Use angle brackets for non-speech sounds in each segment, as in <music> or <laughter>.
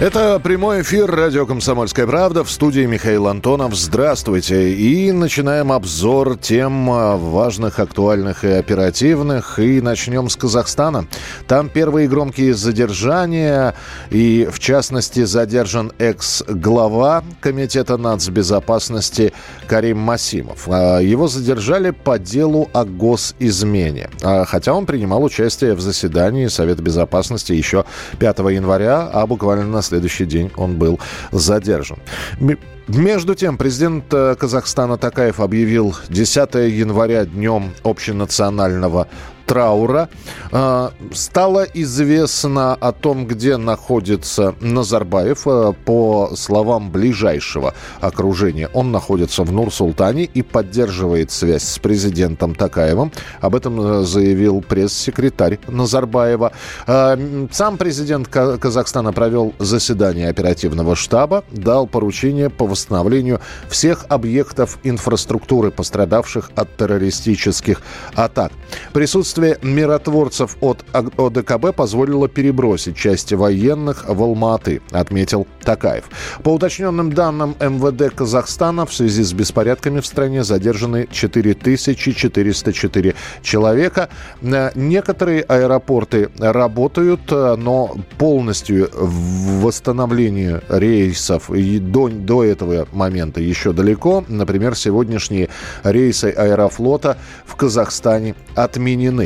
Это прямой эфир радио «Комсомольская правда» в студии Михаил Антонов. Здравствуйте. И начинаем обзор тем а, важных, актуальных и оперативных. И начнем с Казахстана. Там первые громкие задержания. И, в частности, задержан экс-глава Комитета нацбезопасности Карим Масимов. А, его задержали по делу о госизмене. А, хотя он принимал участие в заседании Совета Безопасности еще 5 января, а буквально следующий день он был задержан. Между тем, президент э, Казахстана Такаев объявил 10 января днем общенационального траура. А, стало известно о том, где находится Назарбаев. А, по словам ближайшего окружения, он находится в Нур-Султане и поддерживает связь с президентом Такаевым. Об этом э, заявил пресс-секретарь Назарбаева. А, сам президент Казахстана провел заседание оперативного штаба, дал поручение по восстановлению всех объектов инфраструктуры, пострадавших от террористических атак. Присутствие Отсутствие миротворцев от ОДКБ позволило перебросить части военных в Алматы, отметил Такаев. По уточненным данным МВД Казахстана, в связи с беспорядками в стране задержаны 4404 человека. Э, некоторые аэропорты работают, э, но полностью восстановлению рейсов и до, до этого момента еще далеко. Например, сегодняшние рейсы Аэрофлота в Казахстане отменены.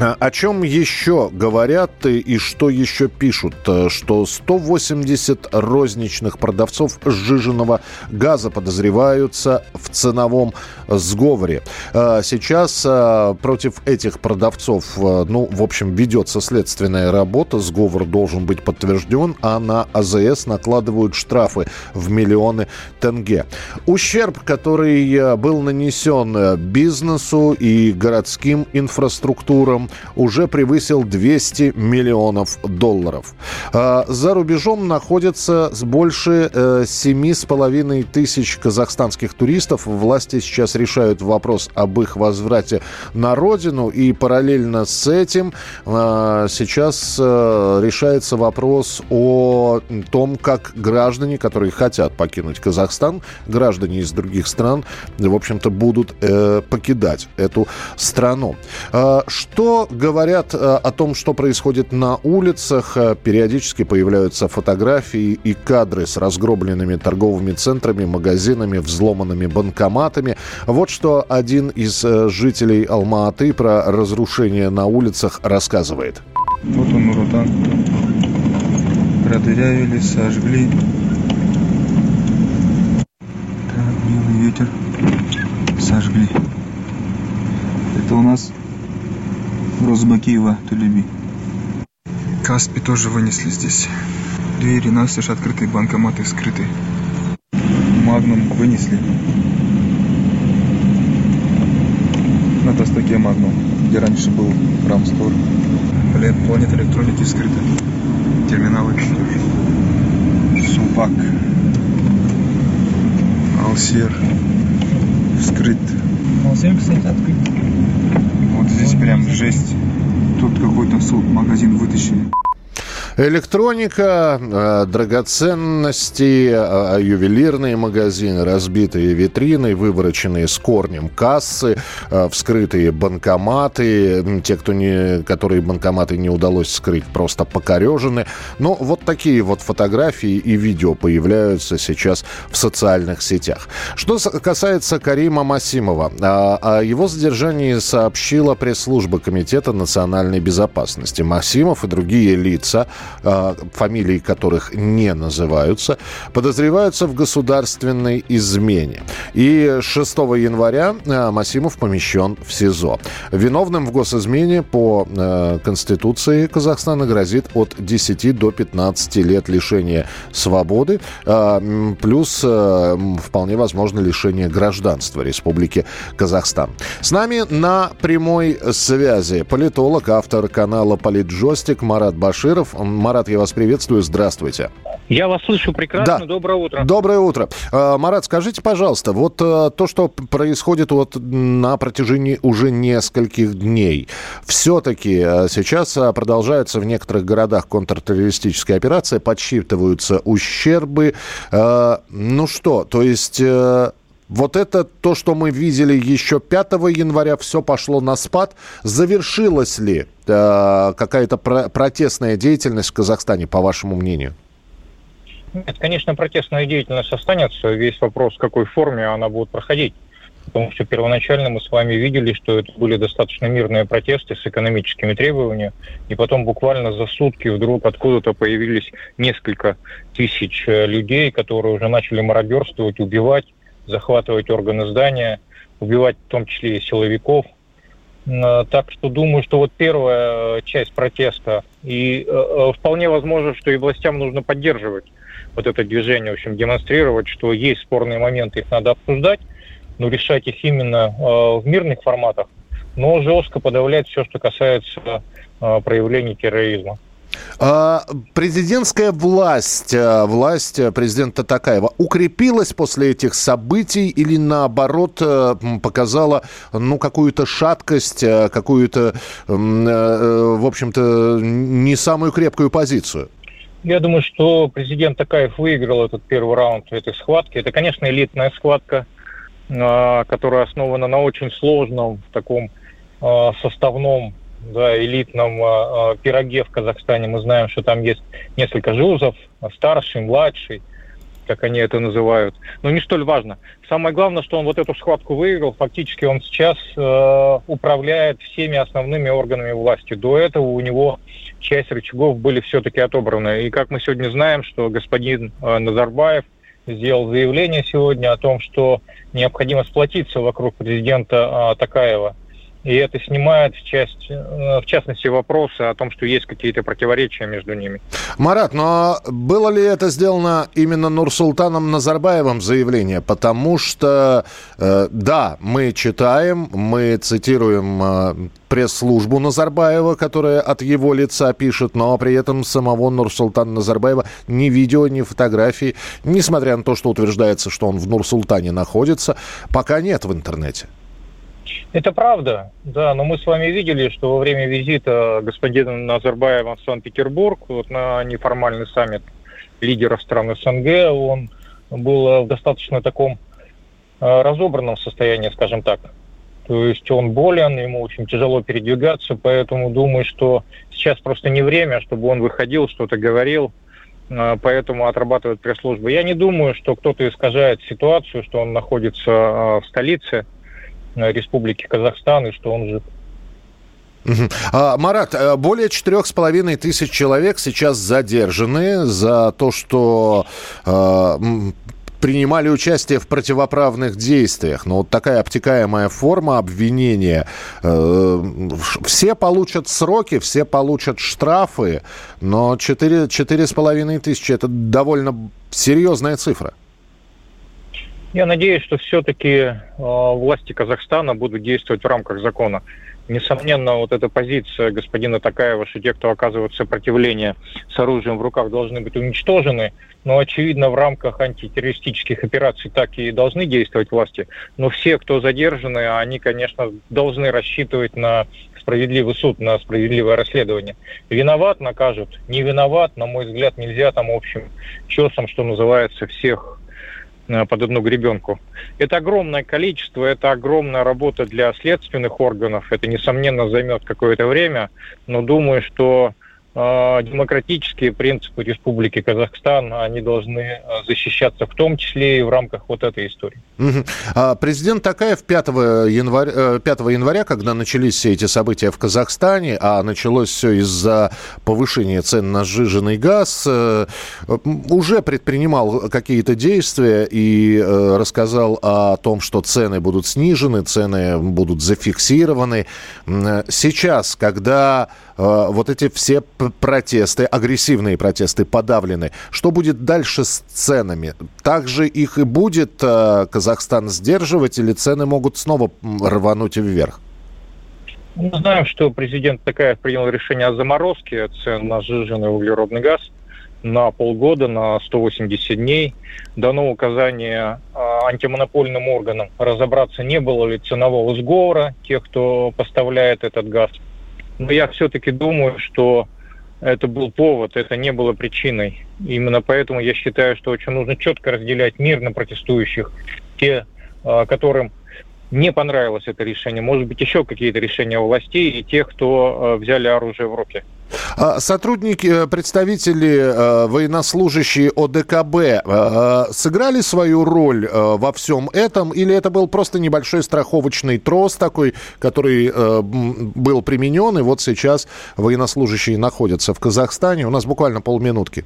А, о чем еще говорят и что еще пишут? Э, что 180 розничных продавцов сжиженного газа подозреваются в ценовом сговоре. А, сейчас а, против этих продавцов, э, ну, в общем, ведется следственная работа. Сговор должен быть подтвержден, а на АЗС накладывают штрафы в миллионы тенге. Ущерб, который э, был нанесен бизнесу и городским инфраструктурам, уже превысил 200 миллионов долларов. А, за рубежом находится больше 7,5 э, тысяч казахстанских туристов. Власти сейчас решают вопрос об их возврате на родину. И параллельно с этим а, сейчас э, решается вопрос о том, как граждане, которые хотят покинуть Казахстан, граждане из других стран, в общем-то, будут э, покидать эту страну. А, говорят э, о том, что происходит на улицах. Э, периодически появляются фотографии и кадры с разгробленными торговыми центрами, магазинами, взломанными банкоматами. Вот что один из э, жителей Алма-Аты про разрушение на улицах рассказывает. Вот он, Нурутан. Продырявили, сожгли. Так, белый ветер. Сожгли. Это у нас Розбакиева, Тулеби. Каспи тоже вынесли здесь. Двери настежь открытые, банкоматы скрыты. Магнум вынесли. На Тостоке Магнум, где раньше был Рамстор. Блин, планет электроники скрыты. Терминалы. Супак. Алсер. Скрыт. Алсер, кстати, открыт. Прям жесть. Тут какой-то магазин вытащили. Электроника, э, драгоценности, э, ювелирные магазины, разбитые витрины, вывороченные с корнем кассы, э, вскрытые банкоматы, те, кто не, которые банкоматы не удалось скрыть, просто покорежены. Но вот такие вот фотографии и видео появляются сейчас в социальных сетях. Что касается Карима Масимова, о его задержании сообщила пресс-служба Комитета национальной безопасности. Масимов и другие лица фамилии которых не называются, подозреваются в государственной измене. И 6 января э, Масимов помещен в СИЗО. Виновным в госизмене по э, Конституции Казахстана грозит от 10 до 15 лет лишения свободы, плюс вполне возможно лишение гражданства Республики Казахстан. С нами на прямой связи политолог, автор канала «Политджостик» Марат Баширов. Марат, я вас приветствую. Здравствуйте. Я вас слышу прекрасно. Да. Доброе утро. Доброе утро. А, Марат, скажите, пожалуйста, Вот э, то, что происходит вот на протяжении уже нескольких дней, все-таки э, сейчас э, продолжается в некоторых городах контртеррористическая операция, подсчитываются ущербы. Ну что, то есть... Вот это то, что мы видели еще 5 января, все пошло на спад. Завершилась ли э, какая-то про- протестная деятельность в Казахстане, по вашему мнению? Нет, конечно, протестная деятельность останется. Весь вопрос, в какой форме она будет проходить. Потому что первоначально мы с вами видели, что это были достаточно мирные протесты с экономическими требованиями, и потом буквально за сутки вдруг откуда-то появились несколько тысяч э, людей, которые уже начали мародерствовать, убивать, захватывать органы здания, убивать в том числе и силовиков. Э, так что думаю, что вот первая часть протеста, и э, вполне возможно, что и властям нужно поддерживать вот это движение, в общем, демонстрировать, что есть спорные моменты, их надо обсуждать, но решать их именно э, в мирных форматах, но жестко подавлять все, что касается э, проявлений терроризма. А, президентская власть, э, власть президента Такаева укрепилась после этих событий или наоборот э, показала ну, какую-то шаткость, э, какую-то, в общем-то, не самую крепкую позицию? Я думаю, что президент Такаев выиграл этот первый раунд этой схватки. Это, конечно, элитная схватка, а, которая основана на очень сложном таком а, составном да, элитном а, пироге в Казахстане. Мы знаем, что там есть несколько жузов, старший, младший – как они это называют. Но не столь важно. Самое главное, что он вот эту схватку выиграл. Фактически он сейчас э, управляет всеми основными органами власти. До этого у него часть рычагов были все-таки отобраны. И как мы сегодня знаем, что господин э, Назарбаев сделал заявление сегодня о том, что необходимо сплотиться вокруг президента э, Такаева и это снимает в, часть, э, в частности вопросы о том, что есть какие-то противоречия между ними. Марат, но было ли это сделано именно Нурсултаном Назарбаевым заявление? Потому что, э, да, мы читаем, мы цитируем э, пресс-службу Назарбаева, которая от его лица пишет, но при этом самого Нурсултана Назарбаева ни видео, ни фотографии, несмотря на то, что утверждается, что он в Нурсултане находится, пока нет в интернете. Это правда, да, но мы с вами видели, что во время визита господина Назарбаева в Санкт-Петербург, вот на неформальный саммит лидеров стран СНГ, он был в достаточно таком э, разобранном состоянии, скажем так. То есть он болен, ему очень тяжело передвигаться, поэтому думаю, что сейчас просто не время, чтобы он выходил, что-то говорил, э, поэтому отрабатывает пресс-служба. Я не думаю, что кто-то искажает ситуацию, что он находится э, в столице. Республики Казахстан и что он жив. А, Марат, э, более четырех с половиной тысяч человек сейчас задержаны за то, что э, принимали участие в противоправных действиях. Но вот такая обтекаемая форма обвинения. Э, все получат сроки, все получат штрафы, но четыре с половиной тысячи – это довольно серьезная цифра. Я надеюсь, что все-таки э, власти Казахстана будут действовать в рамках закона. Несомненно, вот эта позиция господина Такаева, что те, кто оказывает сопротивление с оружием в руках, должны быть уничтожены, но, очевидно, в рамках антитеррористических операций так и должны действовать власти. Но все, кто задержаны, они, конечно, должны рассчитывать на справедливый суд, на справедливое расследование. Виноват накажут, не виноват, на мой взгляд, нельзя там общим чесом, что называется, всех под одну гребенку. Это огромное количество, это огромная работа для следственных органов. Это, несомненно, займет какое-то время, но думаю, что демократические принципы Республики Казахстан, они должны а, защищаться в том числе и в рамках вот этой истории. Угу. Президент Такаев 5 января, 5 января, когда начались все эти события в Казахстане, а началось все из-за повышения цен на сжиженный газ, э, уже предпринимал какие-то действия и э, рассказал о том, что цены будут снижены, цены будут зафиксированы. Сейчас, когда э, вот эти все протесты, агрессивные протесты подавлены. Что будет дальше с ценами? Также их и будет э, Казахстан сдерживать или цены могут снова рвануть вверх? Мы знаем, что президент Такаев принял решение о заморозке цен на сжиженный углеродный газ. на полгода, на 180 дней. Дано указание а, антимонопольным органам разобраться, не было ли ценового сговора тех, кто поставляет этот газ. Но я все-таки думаю, что это был повод, это не было причиной. Именно поэтому я считаю, что очень нужно четко разделять мирно протестующих, те, а, которым не понравилось это решение, может быть, еще какие-то решения властей и тех, кто а, взяли оружие в руки. А сотрудники, э, представители, э, военнослужащие ОДКБ э, сыграли свою роль во всем этом, или это был просто небольшой страховочный трос такой, который был применен, и вот сейчас военнослужащие находятся в Казахстане? У нас буквально полминутки.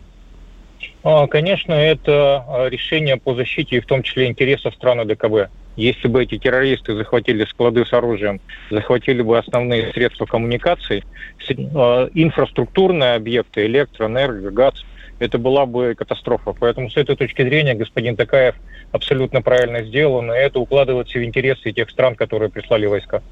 А, конечно, это решение по защите, в том числе интересов стран ОДКБ. Если бы эти террористы захватили склады с оружием, захватили бы основные средства коммуникации, э, инфраструктурные объекты, электро, энерго, газ, это была бы катастрофа. Поэтому с этой точки зрения господин Такаев абсолютно правильно сделан, и это укладывается в интересы тех стран, которые прислали войска.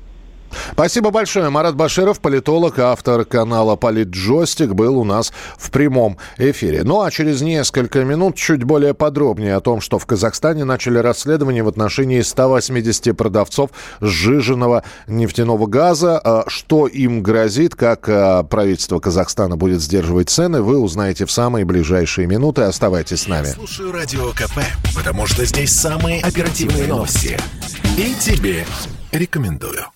Спасибо большое. Марат Баширов, политолог, автор канала «Политджойстик», был у нас в прямом эфире. Ну а через несколько минут чуть более подробнее о том, что в Казахстане начали расследование в отношении 180 продавцов сжиженного нефтяного газа. А что им грозит, как а, правительство Казахстана будет сдерживать цены, вы узнаете в самые ближайшие минуты. Оставайтесь с нами. Я слушаю Радио КП, потому что здесь самые оперативные новости. И тебе рекомендую.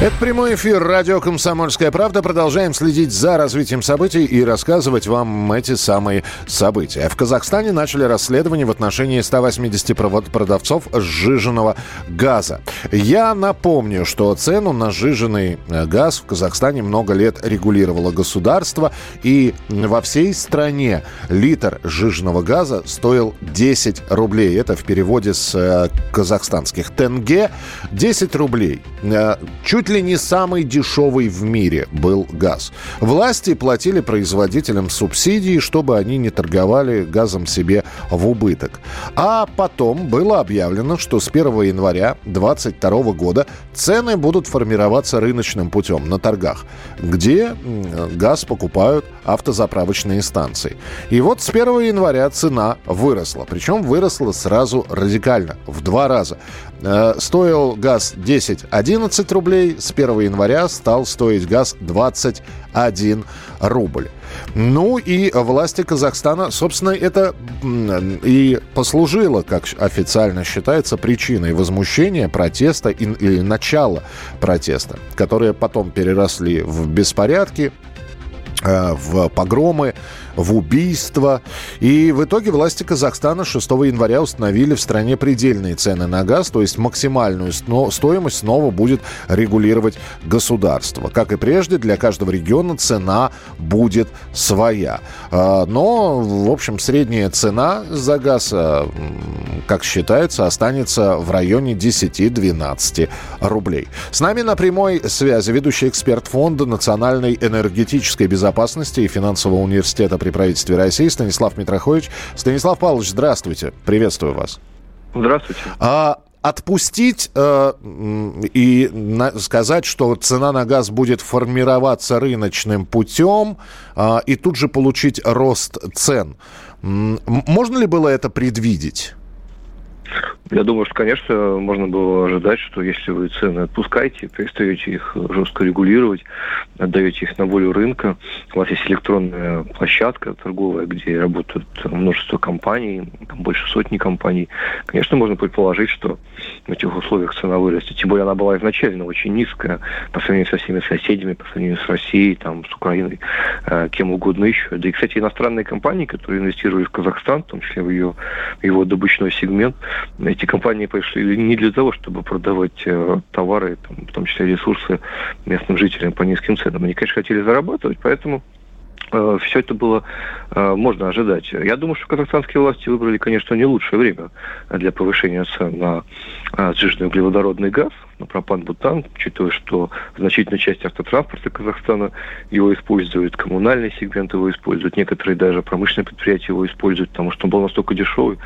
Это прямой эфир радио «Комсомольская правда». Продолжаем следить за развитием событий и рассказывать вам эти самые события. В Казахстане начали расследование в отношении 180 продавцов сжиженного газа. Я напомню, что цену на сжиженный э, газ в Казахстане много лет регулировало государство, и во всей стране литр сжиженного газа стоил 10 рублей. Это в переводе с э, казахстанских тенге 10 рублей. Э, чуть ли не самый дешевый в мире был газ. Власти платили производителям субсидии, чтобы они не торговали газом себе в убыток. А потом было объявлено, что с 1 января 2022 года цены будут формироваться рыночным путем на торгах, где газ покупают автозаправочные станции. И вот с 1 января цена выросла. Причем выросла сразу радикально, в два раза. Э, стоил газ 10-11 рублей, с 1 января стал стоить газ 21 рубль. Ну и власти Казахстана, собственно, это и послужило, как официально считается, причиной возмущения, протеста или начала протеста, которые потом переросли в беспорядки, э, в погромы, в убийства. И в итоге власти Казахстана 6 января установили в стране предельные цены на газ, то есть максимальную стоимость снова будет регулировать государство. Как и прежде, для каждого региона цена будет своя. А, но, в общем, средняя цена за газ, а, как считается, останется в районе 10-12 рублей. С нами на прямой связи ведущий эксперт Фонда национальной энергетической безопасности и финансового университета при правительстве России Станислав Митрохович. Станислав Павлович, здравствуйте. Приветствую вас. Здравствуйте. А, отпустить э, и на, сказать, что цена на газ будет формироваться рыночным путем э, и тут же получить рост цен. Можно ли было это предвидеть? Я думаю, что, конечно, можно было ожидать, что если вы цены отпускаете, перестаете их жестко регулировать, отдаете их на волю рынка, у вас есть электронная площадка торговая, где работают множество компаний, там больше сотни компаний, конечно, можно предположить, что в этих условиях цена вырастет. Тем более она была изначально очень низкая по сравнению со всеми соседями, по сравнению с Россией, там, с Украиной, э, кем угодно еще. Да и, кстати, иностранные компании, которые инвестировали в Казахстан, в том числе в, ее, в его добычной сегмент, эти компании пришли не для того, чтобы продавать э, товары, там, в том числе ресурсы местным жителям по низким ценам. Они, конечно, хотели зарабатывать, поэтому э, все это было э, можно ожидать. Я думаю, что казахстанские власти выбрали, конечно, не лучшее время для повышения цен на сжиженный углеводородный газ. На пропан-бутан, учитывая, что значительная часть автотранспорта Казахстана его использует, коммунальный сегмент его использует, некоторые даже промышленные предприятия его используют, потому что он был настолько дешевый,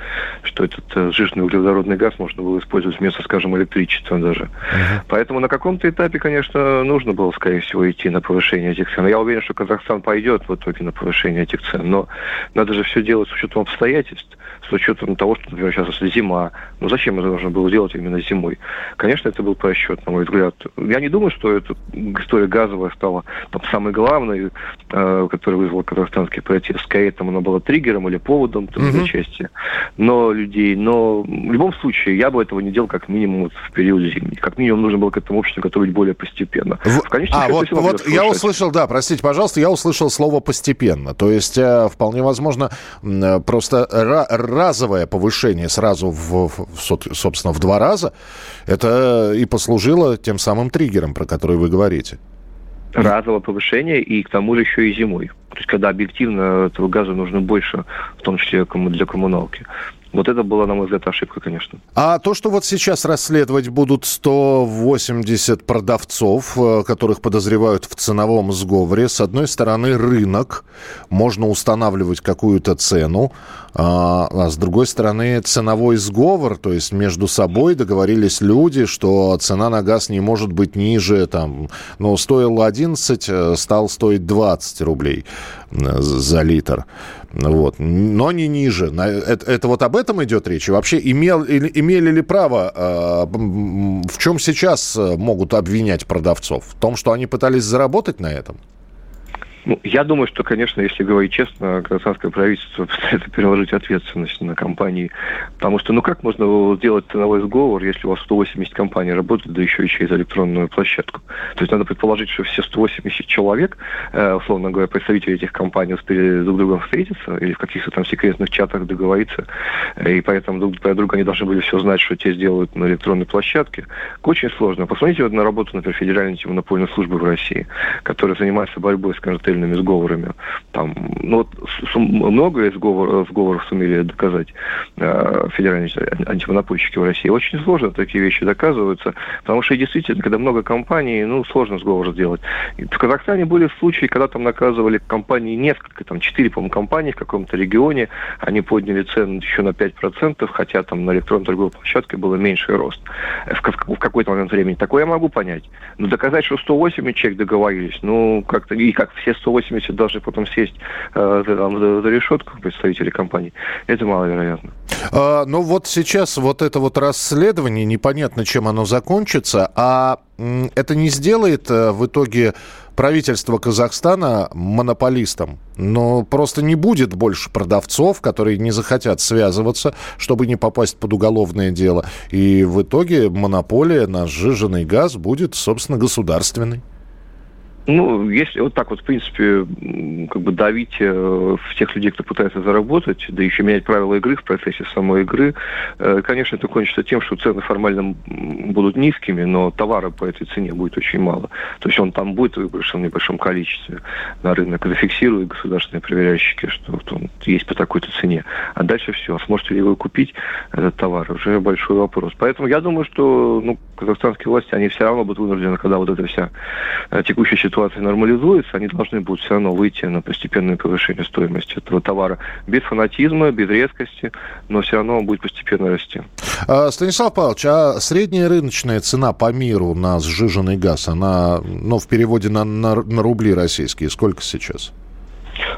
что этот э, жирный углеводородный газ можно было использовать вместо, скажем, электричества даже. Uh-huh. Поэтому на каком-то этапе, конечно, нужно было, скорее всего, идти на повышение этих цен. Я уверен, что Казахстан пойдет в итоге на повышение этих цен, но надо же все делать с учетом обстоятельств с учетом того, что, например, сейчас зима. Ну, зачем это нужно было делать именно зимой? Конечно, это был просчет, на мой взгляд. Я не думаю, что эта история газовая стала там, самой главной, э, которая вызвала казахстанский протест. Скорее, там она была триггером или поводом там, mm-hmm. части но людей. Но в любом случае, я бы этого не делал как минимум вот, в период зимний. Как минимум, нужно было к этому обществу готовить более постепенно. В... В а, вот, вот я услышал, да, простите, пожалуйста, я услышал слово «постепенно». То есть, э, вполне возможно, э, просто разовое повышение сразу, в, в, собственно, в два раза, это и послужило тем самым триггером, про который вы говорите разовое повышение и к тому же еще и зимой. То есть когда объективно этого газа нужно больше, в том числе для коммуналки. Вот это была, на мой взгляд, ошибка, конечно. А то, что вот сейчас расследовать будут 180 продавцов, э, которых подозревают в ценовом сговоре, с одной стороны, рынок, можно устанавливать какую-то цену, а, а с другой стороны, ценовой сговор, то есть между собой договорились люди, что цена на газ не может быть ниже, там, ну, стоил 11, э, стал стоить 20 рублей э, за литр. Вот. Но не ниже. Это, это вот об этом идет речь? И вообще имел, имели ли право, э, в чем сейчас могут обвинять продавцов? В том, что они пытались заработать на этом? Ну, я думаю, что, конечно, если говорить честно, казахстанское правительство <laughs> пытается переложить ответственность на компании. Потому что, ну как можно сделать ценовой сговор, если у вас 180 компаний работают, да еще и через электронную площадку? То есть надо предположить, что все 180 человек, э, условно говоря, представители этих компаний успели друг с другом встретиться или в каких-то там секретных чатах договориться, э, и поэтому друг про друга они должны были все знать, что те сделают на электронной площадке. Очень сложно. Посмотрите вот на работу, например, Федеральной антимонопольной службы в России, которая занимается борьбой с контрольным смертельными сговорами. Там, ну, вот, много сговор, сговоров сумели доказать э, федеральные антимонопольщики в России. Очень сложно такие вещи доказываются, потому что действительно, когда много компаний, ну, сложно сговор сделать. В Казахстане были случаи, когда там наказывали компании несколько, там, четыре, по-моему, компании в каком-то регионе, они подняли цену еще на 5%, хотя там на электронной торговой площадке было меньший рост в, в какой-то момент времени. Такое я могу понять. Но доказать, что 108 человек договорились, ну, как-то, и как все 180 должны потом сесть э, там, за, за решетку представители компании, это маловероятно. А, ну вот сейчас вот это вот расследование, непонятно, чем оно закончится, а это не сделает э, в итоге правительство Казахстана монополистом. Но просто не будет больше продавцов, которые не захотят связываться, чтобы не попасть под уголовное дело. И в итоге монополия на сжиженный газ будет, собственно, государственной. Ну, если вот так вот, в принципе, как бы давить э, в людей, кто пытается заработать, да еще менять правила игры в процессе самой игры, э, конечно, это кончится тем, что цены формально будут низкими, но товара по этой цене будет очень мало. То есть он там будет выброшен в небольшом количестве на рынок, зафиксирует государственные проверяющие, что вот он есть по такой-то цене. А дальше все. А сможете ли вы купить этот товар? Уже большой вопрос. Поэтому я думаю, что ну, казахстанские власти, они все равно будут вынуждены, когда вот эта вся э, текущая ситуация ситуация нормализуется, они должны будут все равно выйти на постепенное повышение стоимости этого товара. Без фанатизма, без резкости, но все равно он будет постепенно расти. А, Станислав Павлович, а средняя рыночная цена по миру на сжиженный газ, она, ну, в переводе на, на, на рубли российские, сколько сейчас?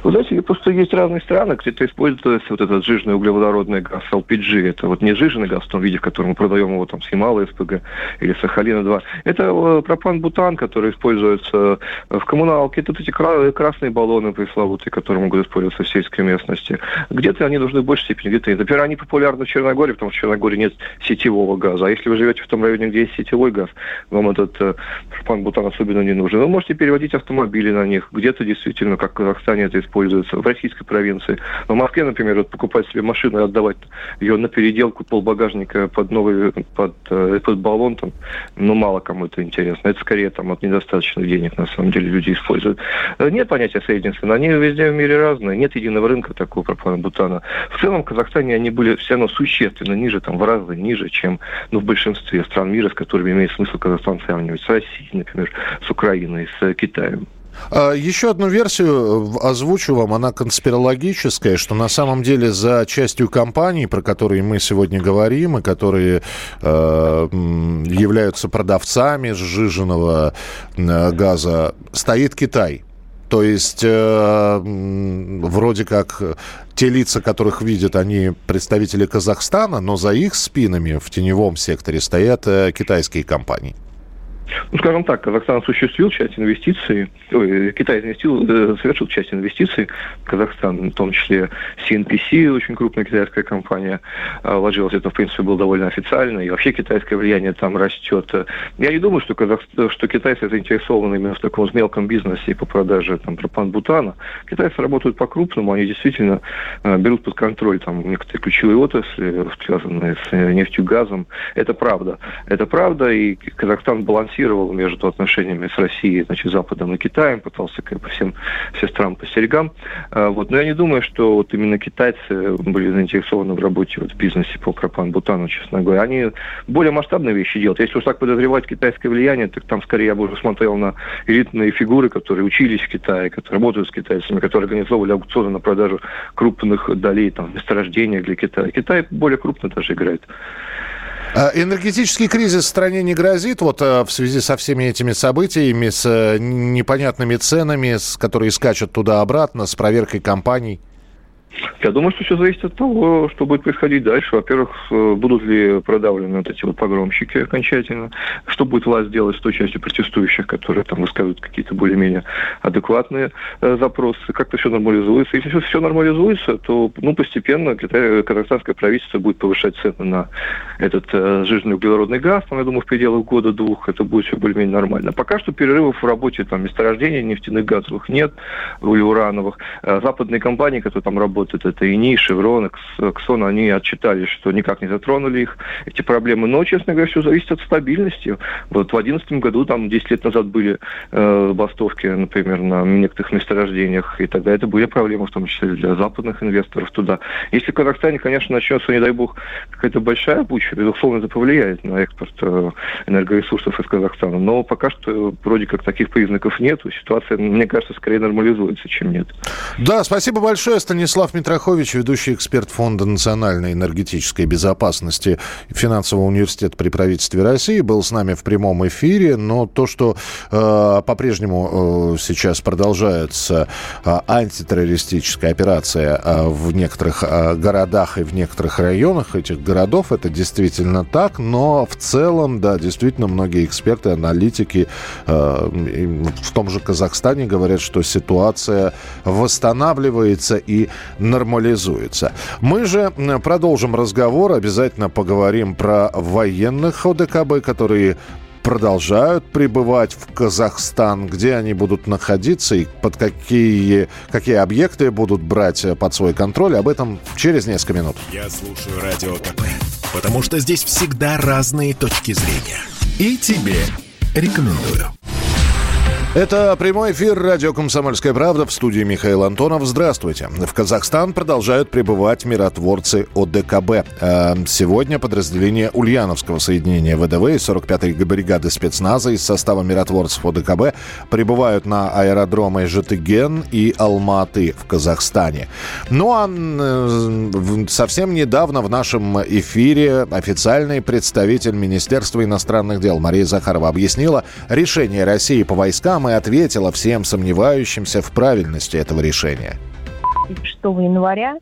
Вы знаете, просто есть разные страны, где-то используется вот этот жижный углеводородный газ LPG. Это вот не жиженый газ в том виде, в котором мы продаем его там с Ямала СПГ или Сахалина-2. Это э, пропан-бутан, который используется в коммуналке. Это вот эти красные баллоны пресловутые, которые могут использоваться в сельской местности. Где-то они нужны в большей степени, где-то нет. Например, они популярны в Черногории, потому что в Черногории нет сетевого газа. А если вы живете в том районе, где есть сетевой газ, вам этот э, пропан-бутан особенно не нужен. Вы можете переводить автомобили на них. Где-то действительно, как в Казахстане, это используется в российской провинции. Но в Москве, например, вот покупать себе машину и отдавать ее на переделку полбагажника под новый, под, э, под баллон, там, ну, мало кому это интересно. Это скорее там от недостаточных денег, на самом деле, люди используют. Э, нет понятия средней цены, они везде в мире разные, нет единого рынка такого пропана-бутана. В целом, в Казахстане они были все равно существенно ниже, там, в разы ниже, чем ну, в большинстве стран мира, с которыми имеет смысл Казахстан сравнивать. С Россией, например, с Украиной, с Китаем. А, еще одну версию э, озвучу вам, она конспирологическая, что на самом деле за частью компаний, про которые мы сегодня говорим, и которые э, являются продавцами сжиженного э, газа, стоит Китай. То есть э, вроде как те лица, которых видят, они представители Казахстана, но за их спинами в теневом секторе стоят э, китайские компании. Ну, скажем так, Казахстан осуществил часть инвестиций, ой, Китай инвестил, э, совершил часть инвестиций, Казахстан, в том числе CNPC, очень крупная китайская компания, э, вложилась, это, в принципе, было довольно официально, и вообще китайское влияние там растет. Я не думаю, что, Казах... что китайцы заинтересованы именно в таком мелком бизнесе по продаже там, пропан-бутана. Китайцы работают по-крупному, они действительно э, берут под контроль там некоторые ключевые отрасли, связанные с нефтью, газом. Это правда. Это правда, и Казахстан балансирует балансировал между отношениями с Россией, значит, Западом и Китаем, пытался как бы всем сестрам по серегам. А, вот. Но я не думаю, что вот именно китайцы были заинтересованы в работе вот, в бизнесе по пропан-бутану, честно говоря. Они более масштабные вещи делают. Если уж так подозревать китайское влияние, так там скорее я бы уже смотрел на элитные фигуры, которые учились в Китае, которые работают с китайцами, которые организовывали аукционы на продажу крупных долей, там, месторождения для Китая. Китай более крупно даже играет. А энергетический кризис в стране не грозит вот э, в связи со всеми этими событиями, с э, непонятными ценами, с, которые скачут туда-обратно, с проверкой компаний? Я думаю, что все зависит от того, что будет происходить дальше. Во-первых, э, будут ли продавлены вот эти вот погромщики окончательно, что будет власть делать с той частью протестующих, которые там высказывают какие-то более-менее адекватные э, запросы, как-то все нормализуется. Если все, все нормализуется, то ну, постепенно Китай, казахстанское правительство будет повышать цены на этот э, сжиженный углеродный газ, там, я думаю, в пределах года-двух это будет все более-менее нормально. Пока что перерывов в работе там месторождений нефтяных газовых нет, или урановых. Э, западные компании, которые там работают, работают, это ИНИ, Шеврон, Эксон, они отчитались, что никак не затронули их, эти проблемы. Но, честно говоря, все зависит от стабильности. Вот в 2011 году, там 10 лет назад были э, бастовки, например, на некоторых месторождениях, и тогда это были проблемы, в том числе для западных инвесторов туда. Если в Казахстане, конечно, начнется, не дай бог, какая-то большая буча, безусловно, это повлияет на экспорт э, энергоресурсов из Казахстана. Но пока что вроде как таких признаков нет. Ситуация, мне кажется, скорее нормализуется, чем нет. Да, спасибо большое, Станислав Митрохович, ведущий эксперт Фонда национальной энергетической безопасности Финансового университета при правительстве России, был с нами в прямом эфире. Но то, что э, по-прежнему э, сейчас продолжается э, антитеррористическая операция э, в некоторых э, городах и в некоторых районах этих городов, это действительно так. Но в целом, да, действительно, многие эксперты, аналитики э, в том же Казахстане говорят, что ситуация восстанавливается и нормализуется. Мы же продолжим разговор, обязательно поговорим про военных ОДКБ, которые продолжают прибывать в Казахстан, где они будут находиться и под какие, какие объекты будут брать под свой контроль. Об этом через несколько минут. Я слушаю Радио КП, потому что здесь всегда разные точки зрения. И тебе рекомендую. Это прямой эфир радио «Комсомольская правда» в студии Михаил Антонов. Здравствуйте. В Казахстан продолжают прибывать миротворцы ОДКБ. Эм, сегодня подразделение Ульяновского соединения ВДВ и 45-й бригады спецназа из состава миротворцев ОДКБ прибывают на аэродромы Житыген и Алматы в Казахстане. Ну а э, совсем недавно в нашем эфире официальный представитель Министерства иностранных дел Мария Захарова объяснила решение России по войскам и ответила всем сомневающимся в правильности этого решения. 6 января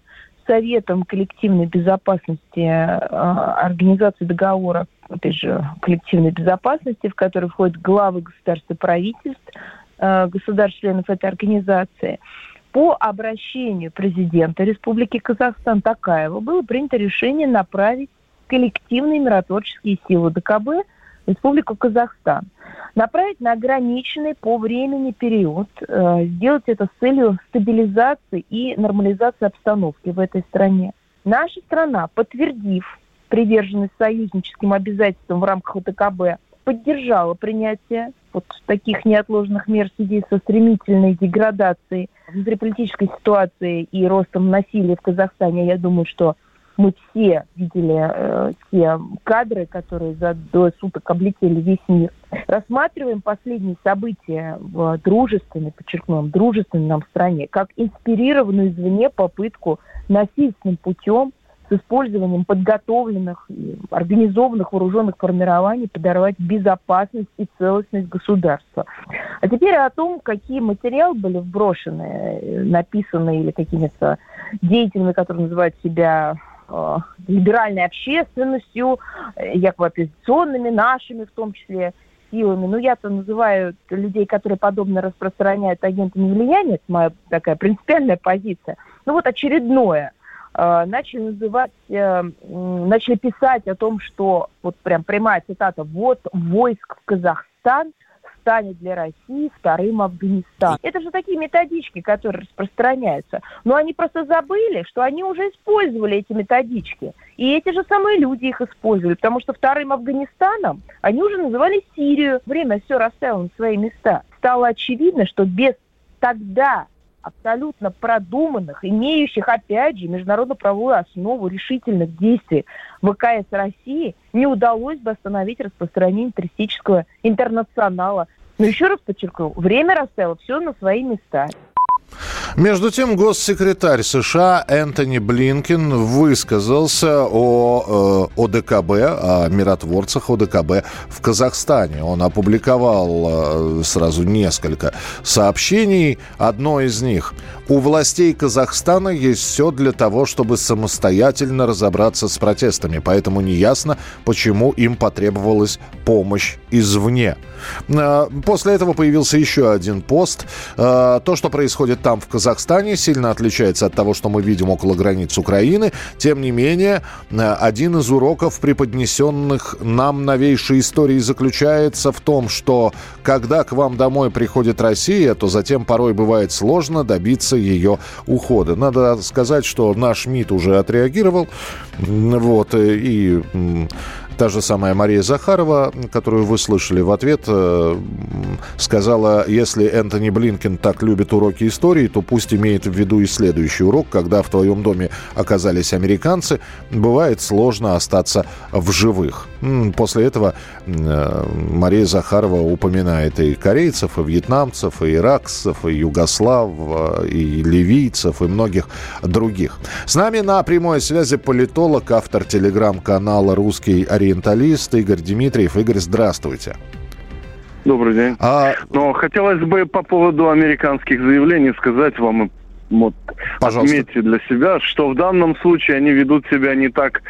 Советом коллективной безопасности а, Организации договора опять же, коллективной безопасности, в который входят главы государств и правительств, а, государств-членов этой организации, по обращению президента Республики Казахстан Такаева было принято решение направить коллективные миротворческие силы ДКБ Республику Казахстан, направить на ограниченный по времени период, э, сделать это с целью стабилизации и нормализации обстановки в этой стране. Наша страна, подтвердив приверженность союзническим обязательствам в рамках ОТКБ, поддержала принятие вот таких неотложных мер в связи со стремительной деградацией внутриполитической ситуации и ростом насилия в Казахстане. Я думаю, что мы все видели э, те кадры, которые за двое суток облетели весь мир. Рассматриваем последние события в дружественной, подчеркнем, дружественной нам стране, как инспирированную извне попытку насильственным путем с использованием подготовленных и организованных вооруженных формирований подорвать безопасность и целостность государства. А теперь о том, какие материалы были вброшены, э, написаны или какими-то деятелями, которые называют себя либеральной общественностью, э, якобы оппозиционными, нашими в том числе силами. Ну, я-то называю людей, которые подобно распространяют агентами влияния, это моя такая принципиальная позиция. Ну, вот очередное э, начали называть, э, начали писать о том, что, вот прям прямая цитата, вот войск в Казахстан – станет для России вторым Афганистаном. Это же такие методички, которые распространяются. Но они просто забыли, что они уже использовали эти методички. И эти же самые люди их использовали, потому что вторым Афганистаном они уже называли Сирию. Время все расставило на свои места. Стало очевидно, что без тогда абсолютно продуманных, имеющих, опять же, международно-правовую основу решительных действий ВКС России, не удалось бы остановить распространение террористического интернационала. Но еще раз подчеркну, время расставило все на свои места. Между тем, госсекретарь США Энтони Блинкин высказался о э, ОДКБ, о миротворцах ОДКБ в Казахстане. Он опубликовал э, сразу несколько сообщений. Одно из них. У властей Казахстана есть все для того, чтобы самостоятельно разобраться с протестами, поэтому неясно, почему им потребовалась помощь извне. Э, после этого появился еще один пост. Э, то, что происходит там, в Казахстане, сильно отличается от того, что мы видим около границ Украины. Тем не менее, э, один из уроков, преподнесенных нам новейшей истории, заключается в том, что когда к вам домой приходит Россия, то затем порой бывает сложно добиться ее ухода. Надо сказать, что наш МИД уже отреагировал. Вот, и Та же самая Мария Захарова, которую вы слышали в ответ, э, сказала, если Энтони Блинкен так любит уроки истории, то пусть имеет в виду и следующий урок, когда в твоем доме оказались американцы, бывает сложно остаться в живых. После этого э, Мария Захарова упоминает и корейцев, и вьетнамцев, и иракцев, и югослав, э, и ливийцев, и многих других. С нами на прямой связи политолог, автор телеграм-канала «Русский ориентир» ориенталист Игорь Дмитриев. Игорь, здравствуйте. Добрый день. А... Но хотелось бы по поводу американских заявлений сказать вам вот, Пожалуйста. отметьте для себя, что в данном случае они ведут себя не так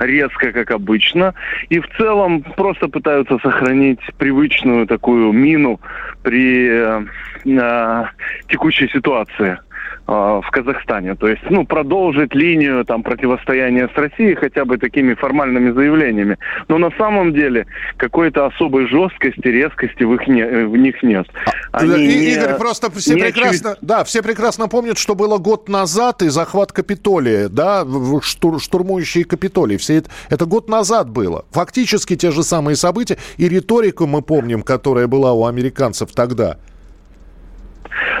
резко, как обычно, и в целом просто пытаются сохранить привычную такую мину при э, э, текущей ситуации. А, в Казахстане. То есть, ну, продолжить линию там противостояния с Россией хотя бы такими формальными заявлениями. Но на самом деле какой-то особой жесткости, резкости в, их не, в них нет. А, Они и, не, Игорь, просто все прекрасно, очевид... да, все прекрасно помнят, что было год назад и захват Капитолия, да, штур, штурмующие Капитолий. Все это, это год назад было. Фактически те же самые события и риторику мы помним, которая была у американцев тогда.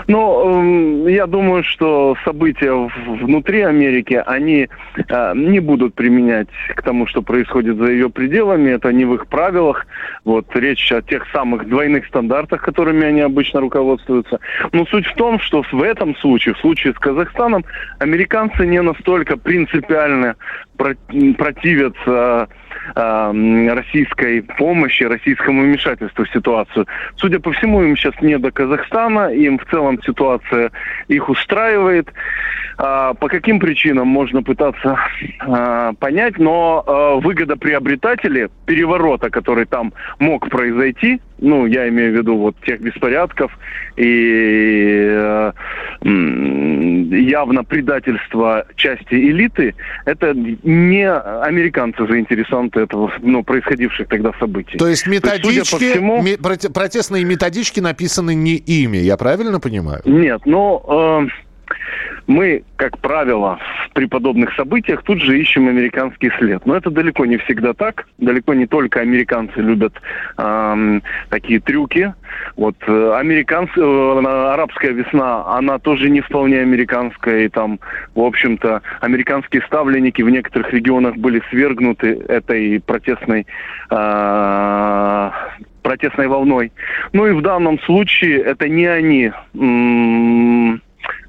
Ну, я думаю, что события внутри Америки, они э, не будут применять к тому, что происходит за ее пределами. Это не в их правилах. Вот речь о тех самых двойных стандартах, которыми они обычно руководствуются. Но суть в том, что в этом случае, в случае с Казахстаном, американцы не настолько принципиально противятся э, российской помощи, российскому вмешательству в ситуацию. Судя по всему, им сейчас не до Казахстана, им в целом ситуация их устраивает. А, по каким причинам можно пытаться а, понять, но а, выгодоприобретатели переворота, который там мог произойти, ну, я имею в виду вот тех беспорядков и э, явно предательство части элиты, это не американцы заинтересованы фигуранты этого, ну, происходивших тогда событий. То есть методички, То есть, всему... ми, протестные методички написаны не ими, я правильно понимаю? Нет, но... Э, мы, как правило, при подобных событиях тут же ищем американский след. Но это далеко не всегда так. Далеко не только американцы любят э, такие трюки. Вот э, американцы, э, арабская весна, она тоже не вполне американская. И там, в общем-то, американские ставленники в некоторых регионах были свергнуты этой протестной э, протестной волной. Ну и в данном случае это не они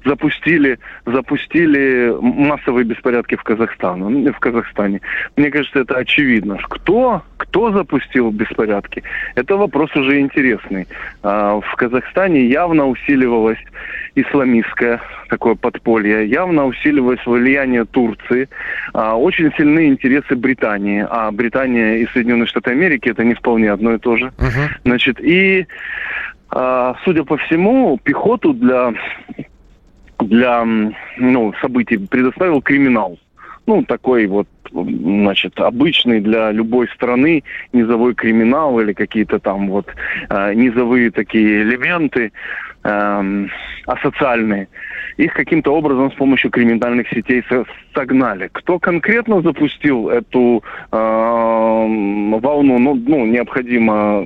запустили, запустили массовые беспорядки в Казахстане. В Казахстане. Мне кажется, это очевидно. Кто, кто запустил беспорядки? Это вопрос уже интересный. А, в Казахстане явно усиливалось исламистское такое подполье, явно усиливалось влияние Турции, а, очень сильные интересы Британии. А Британия и Соединенные Штаты Америки это не вполне одно и то же. Uh-huh. Значит, и а, судя по всему, пехоту для для ну, событий предоставил криминал. Ну, такой вот, значит, обычный для любой страны низовой криминал или какие-то там вот э, низовые такие элементы э, асоциальные их каким-то образом с помощью криминальных сетей согнали. Кто конкретно запустил эту э, волну, ну, ну, необходимо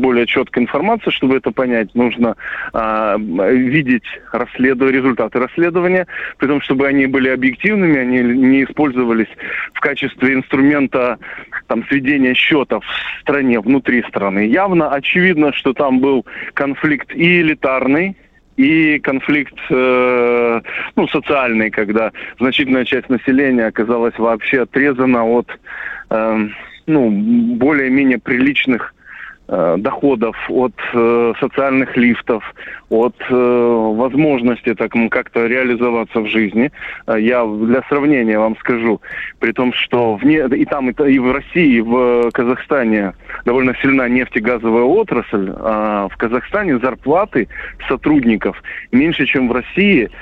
более четкая информация, чтобы это понять. Нужно э, видеть расследование, результаты расследования, при том, чтобы они были объективными, они не использовались в качестве инструмента там, сведения счетов в стране, внутри страны. Явно очевидно, что там был конфликт и элитарный, и конфликт э, ну, социальный, когда значительная часть населения оказалась вообще отрезана от э, ну, более-менее приличных Э, доходов, от э, социальных лифтов, от э, возможности так, как-то реализоваться в жизни. Э, я для сравнения вам скажу, при том, что вне, и там, и, и в России, и в Казахстане довольно сильна нефтегазовая отрасль, а в Казахстане зарплаты сотрудников меньше, чем в России –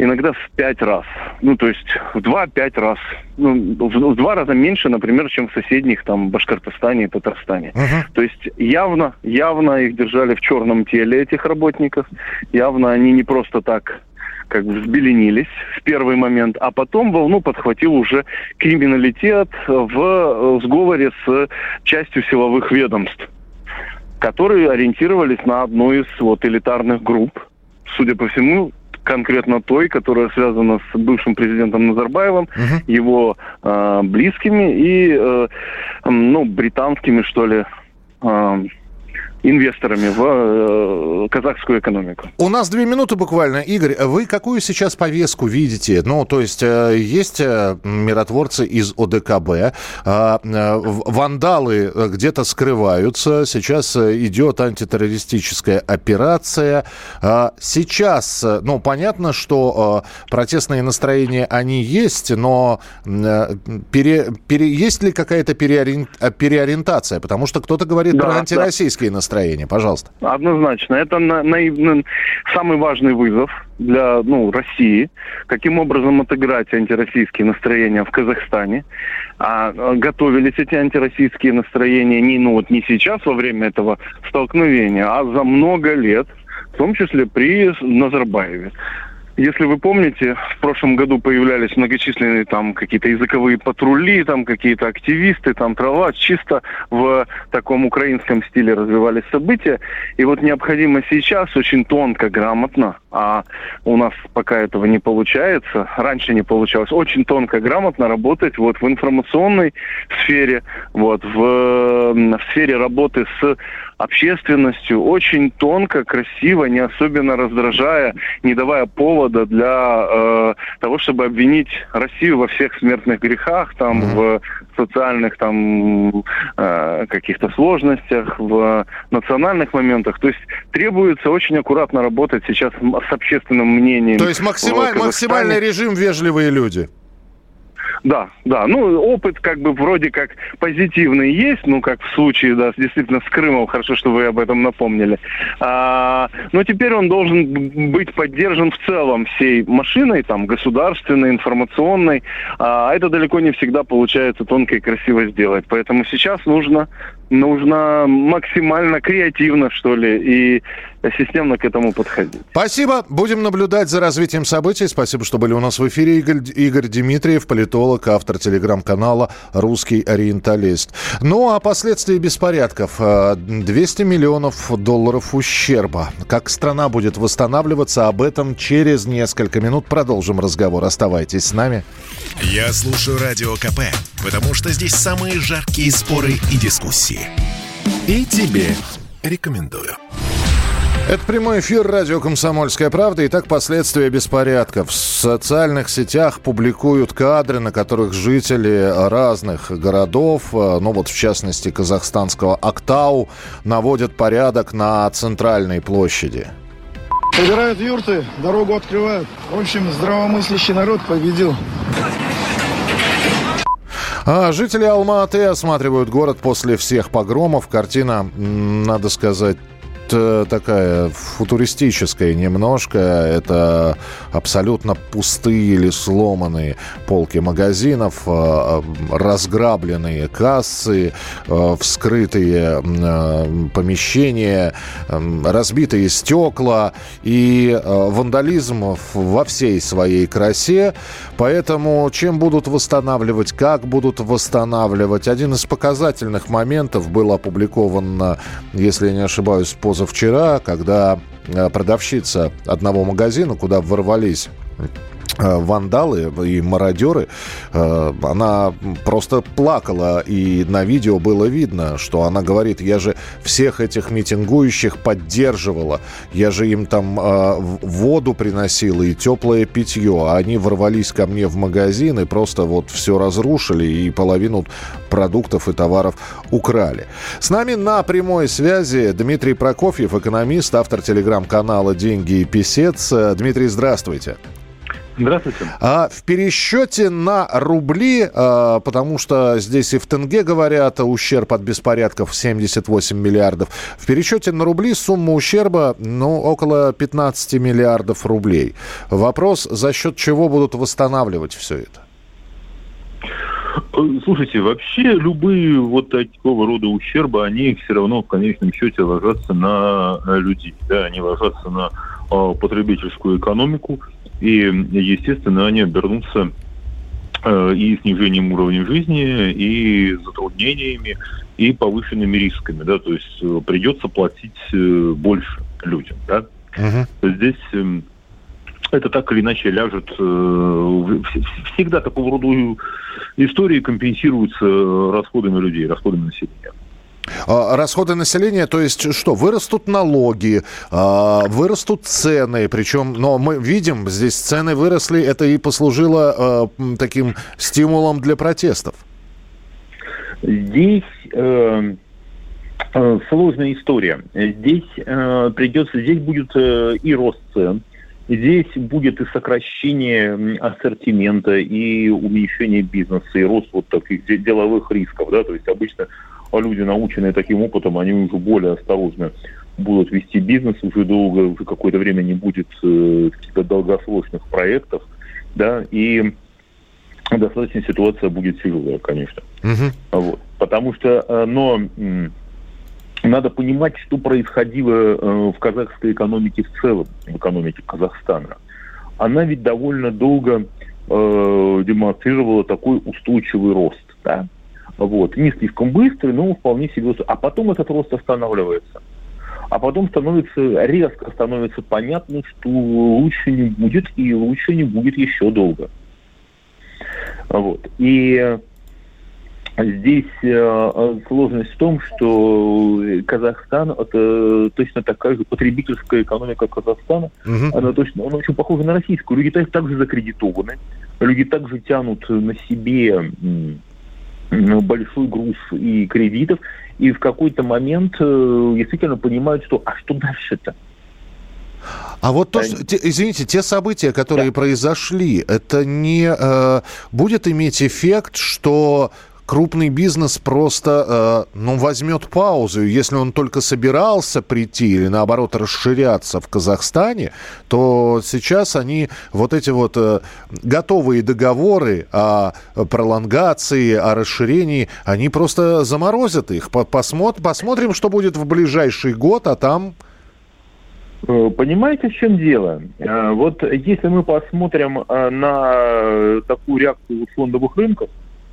иногда в пять раз. Ну, то есть в два-пять раз. Ну, в, в два раза меньше, например, чем в соседних, там, Башкортостане и Татарстане. Uh-huh. То есть явно, явно их держали в черном теле, этих работников. Явно они не просто так как бы взбеленились в первый момент, а потом волну подхватил уже криминалитет в сговоре с частью силовых ведомств, которые ориентировались на одну из вот элитарных групп, судя по всему, конкретно той, которая связана с бывшим президентом Назарбаевым, угу. его э, близкими и э, ну, британскими, что ли, э, инвесторами в э, казахскую экономику. У нас две минуты буквально. Игорь, вы какую сейчас повестку видите? Ну, то есть э, есть э, миротворцы из ОДКБ, э, э, вандалы где-то скрываются, сейчас идет антитеррористическая операция. Э, сейчас, ну, понятно, что э, протестные настроения, они есть, но э, пере, пере, есть ли какая-то переориентация? Потому что кто-то говорит да, про антироссийские да. настроения настроение? Пожалуйста. Однозначно. Это на, на, самый важный вызов для ну, России. Каким образом отыграть антироссийские настроения в Казахстане? А, готовились эти антироссийские настроения не, ну, вот не сейчас во время этого столкновения, а за много лет, в том числе при Назарбаеве. Если вы помните, в прошлом году появлялись многочисленные там какие-то языковые патрули, там какие-то активисты, там трава, чисто в таком украинском стиле развивались события. И вот необходимо сейчас очень тонко, грамотно, а у нас пока этого не получается, раньше не получалось, очень тонко, грамотно работать вот в информационной сфере, вот в, в сфере работы с общественностью. Очень тонко, красиво, не особенно раздражая, не давая повода для э, того, чтобы обвинить Россию во всех смертных грехах, там, mm-hmm. в социальных там э, каких-то сложностях, в национальных моментах. То есть требуется очень аккуратно работать сейчас с общественным мнением. То есть максималь, максимальный режим вежливые люди. Да, да. Ну, опыт как бы вроде как позитивный есть, ну, как в случае, да, действительно с Крымом, хорошо, что вы об этом напомнили. А, но теперь он должен быть поддержан в целом всей машиной, там, государственной, информационной. А это далеко не всегда получается тонко и красиво сделать. Поэтому сейчас нужно нужно максимально креативно, что ли, и системно к этому подходить. Спасибо. Будем наблюдать за развитием событий. Спасибо, что были у нас в эфире. Игорь, Игорь Дмитриев, политолог, автор телеграм-канала «Русский ориенталист». Ну, а последствия беспорядков. 200 миллионов долларов ущерба. Как страна будет восстанавливаться, об этом через несколько минут. Продолжим разговор. Оставайтесь с нами. Я слушаю Радио КП, потому что здесь самые жаркие споры и дискуссии. И тебе рекомендую. Это прямой эфир радио «Комсомольская правда». Итак, последствия беспорядков. В социальных сетях публикуют кадры, на которых жители разных городов, э, ну вот в частности казахстанского Актау, наводят порядок на центральной площади. Собирают юрты, дорогу открывают. В общем, здравомыслящий народ победил. А жители Алма-Аты осматривают город после всех погромов. Картина, надо сказать, такая футуристическая немножко. Это абсолютно пустые или сломанные полки магазинов, э, э, разграбленные кассы, вскрытые помещения, разбитые стекла и вандализм во всей своей красе. Поэтому чем будут восстанавливать, как будут восстанавливать. Один из показательных моментов был опубликован, если я не ошибаюсь, поза позавчера, когда э, продавщица одного магазина, куда ворвались вандалы и мародеры, э, она просто плакала, и на видео было видно, что она говорит, я же всех этих митингующих поддерживала, я же им там э, воду приносила и теплое питье, а они ворвались ко мне в магазин и просто вот все разрушили и половину продуктов и товаров украли. С нами на прямой связи Дмитрий Прокофьев, экономист, автор телеграм-канала «Деньги и писец». Дмитрий, здравствуйте. Здравствуйте. А в пересчете на рубли, а, потому что здесь и в тенге говорят, ущерб от беспорядков 78 миллиардов. В пересчете на рубли сумма ущерба, ну, около 15 миллиардов рублей. Вопрос, за счет чего будут восстанавливать все это? Слушайте, вообще любые вот такого рода ущерба, они все равно в конечном счете ложатся на людей, да, они ложатся на э, потребительскую экономику, и, естественно, они обернутся э, и снижением уровня жизни, и затруднениями, и повышенными рисками, да, то есть э, придется платить э, больше людям, да. Uh-huh. Здесь это так или иначе ляжет. Всегда такого рода истории компенсируются расходами людей, расходами населения. А, расходы населения, то есть что, вырастут налоги, а, вырастут цены, причем, но мы видим, здесь цены выросли, это и послужило а, таким стимулом для протестов. Здесь э, э, сложная история. Здесь э, придется, здесь будет э, и рост цен, Здесь будет и сокращение ассортимента, и уменьшение бизнеса, и рост вот таких деловых рисков. Да? То есть обычно а люди, наученные таким опытом, они уже более осторожно будут вести бизнес, уже долго, уже какое-то время не будет э, каких-то долгосрочных проектов, да, и достаточно ситуация будет тяжелая, конечно. Uh-huh. Вот. Потому что, э, но надо понимать, что происходило э, в казахской экономике в целом, в экономике Казахстана. Она ведь довольно долго э, демонстрировала такой устойчивый рост, да, вот. Не слишком быстрый, но вполне себе. А потом этот рост останавливается. А потом становится, резко становится понятно, что лучше не будет и лучше не будет еще долго. Вот. И здесь э, сложность в том, что Казахстан это точно такая же потребительская экономика Казахстана. Угу. Она точно, она очень похожа на российскую. Люди также закредитованы, люди также тянут на себе большой груз и кредитов, и в какой-то момент э, действительно понимают, что а что дальше-то? А вот то, что, те, извините, те события, которые да. произошли, это не э, будет иметь эффект, что крупный бизнес просто, э, ну, возьмет паузу. Если он только собирался прийти или, наоборот, расширяться в Казахстане, то сейчас они вот эти вот э, готовые договоры о пролонгации, о расширении, они просто заморозят их. Посмотрим, посмотрим, что будет в ближайший год, а там... Э, понимаете, в чем дело? Э, вот если мы посмотрим э, на такую реакцию фондовых рынков,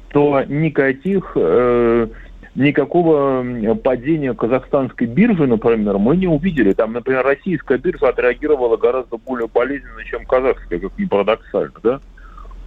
то никаких, э, никакого падения казахстанской биржи, например, мы не увидели. Там, например, российская биржа отреагировала гораздо более болезненно, чем казахская, как ни парадоксально, да?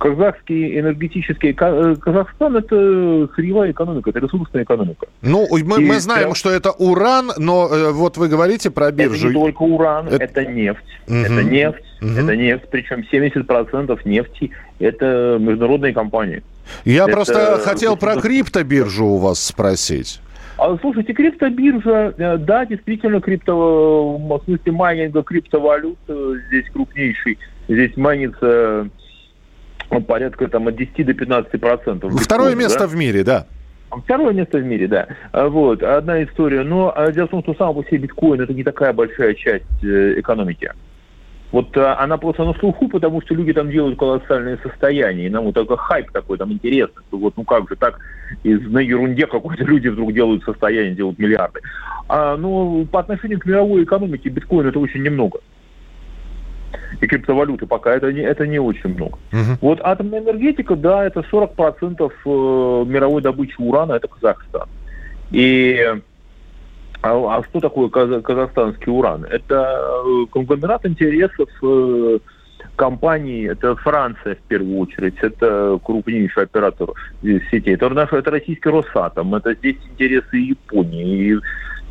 Казахский энергетический э, Казахстан это сырьевая экономика, это ресурсная экономика. Ну, мы, мы знаем, прям... что это уран, но э, вот вы говорите про биржу. Это не только уран, это, это нефть. Угу. Это нефть, угу. это нефть, причем 70% нефти это международные компании. Я это... просто хотел про криптобиржу у вас спросить. А, слушайте, криптобиржа, э, да, действительно, крипто, в смысле майнинга криптовалют здесь крупнейший. Здесь майнится порядка там, от 10 до 15 процентов. Второе место да? в мире, да. Второе место в мире, да. А, вот, одна история. Но а, дело в том, что сам по себе биткоин это не такая большая часть э, экономики. Вот а, она просто на слуху, потому что люди там делают колоссальные состояния. И нам вот только хайп такой там интересный. Что вот ну как же так из, на ерунде какой-то люди вдруг делают состояние, делают миллиарды. А, ну, по отношению к мировой экономике биткоин это очень немного и криптовалюты пока это не, это не очень много. Угу. Вот атомная энергетика, да, это 40% э, мировой добычи урана, это Казахстан. И а, а что такое казахстанский уран? Это э, конгломерат интересов э, компаний, это Франция в первую очередь, это крупнейший оператор сети, это, наш, это российский Росатом, это здесь интересы Японии. И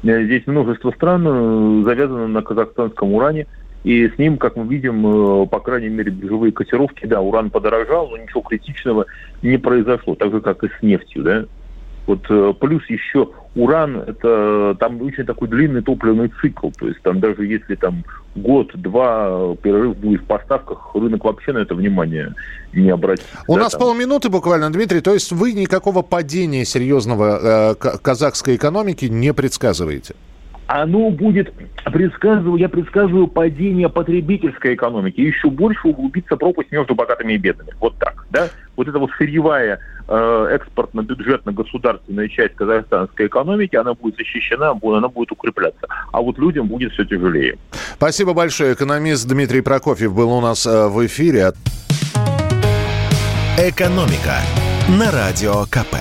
здесь множество стран завязано на казахстанском уране – и с ним, как мы видим, э, по крайней мере, биржевые котировки, да, уран подорожал, но ничего критичного не произошло, так же, как и с нефтью, да. Вот э, плюс еще уран, это там очень такой длинный топливный цикл, то есть там даже если там год-два перерыв будет в поставках, рынок вообще на это внимание не обратит. У да, нас там... полминуты буквально, Дмитрий, то есть вы никакого падения серьезного э, казахской экономики не предсказываете? Оно будет, предсказываю, я предсказываю падение потребительской экономики, еще больше углубится пропасть между богатыми и бедными. Вот так, да? Вот эта вот сырьевая э, экспортно-бюджетно-государственная часть казахстанской экономики, она будет защищена, она будет укрепляться. А вот людям будет все тяжелее. Спасибо большое. Экономист Дмитрий Прокофьев был у нас э, в эфире. Экономика на радио КП.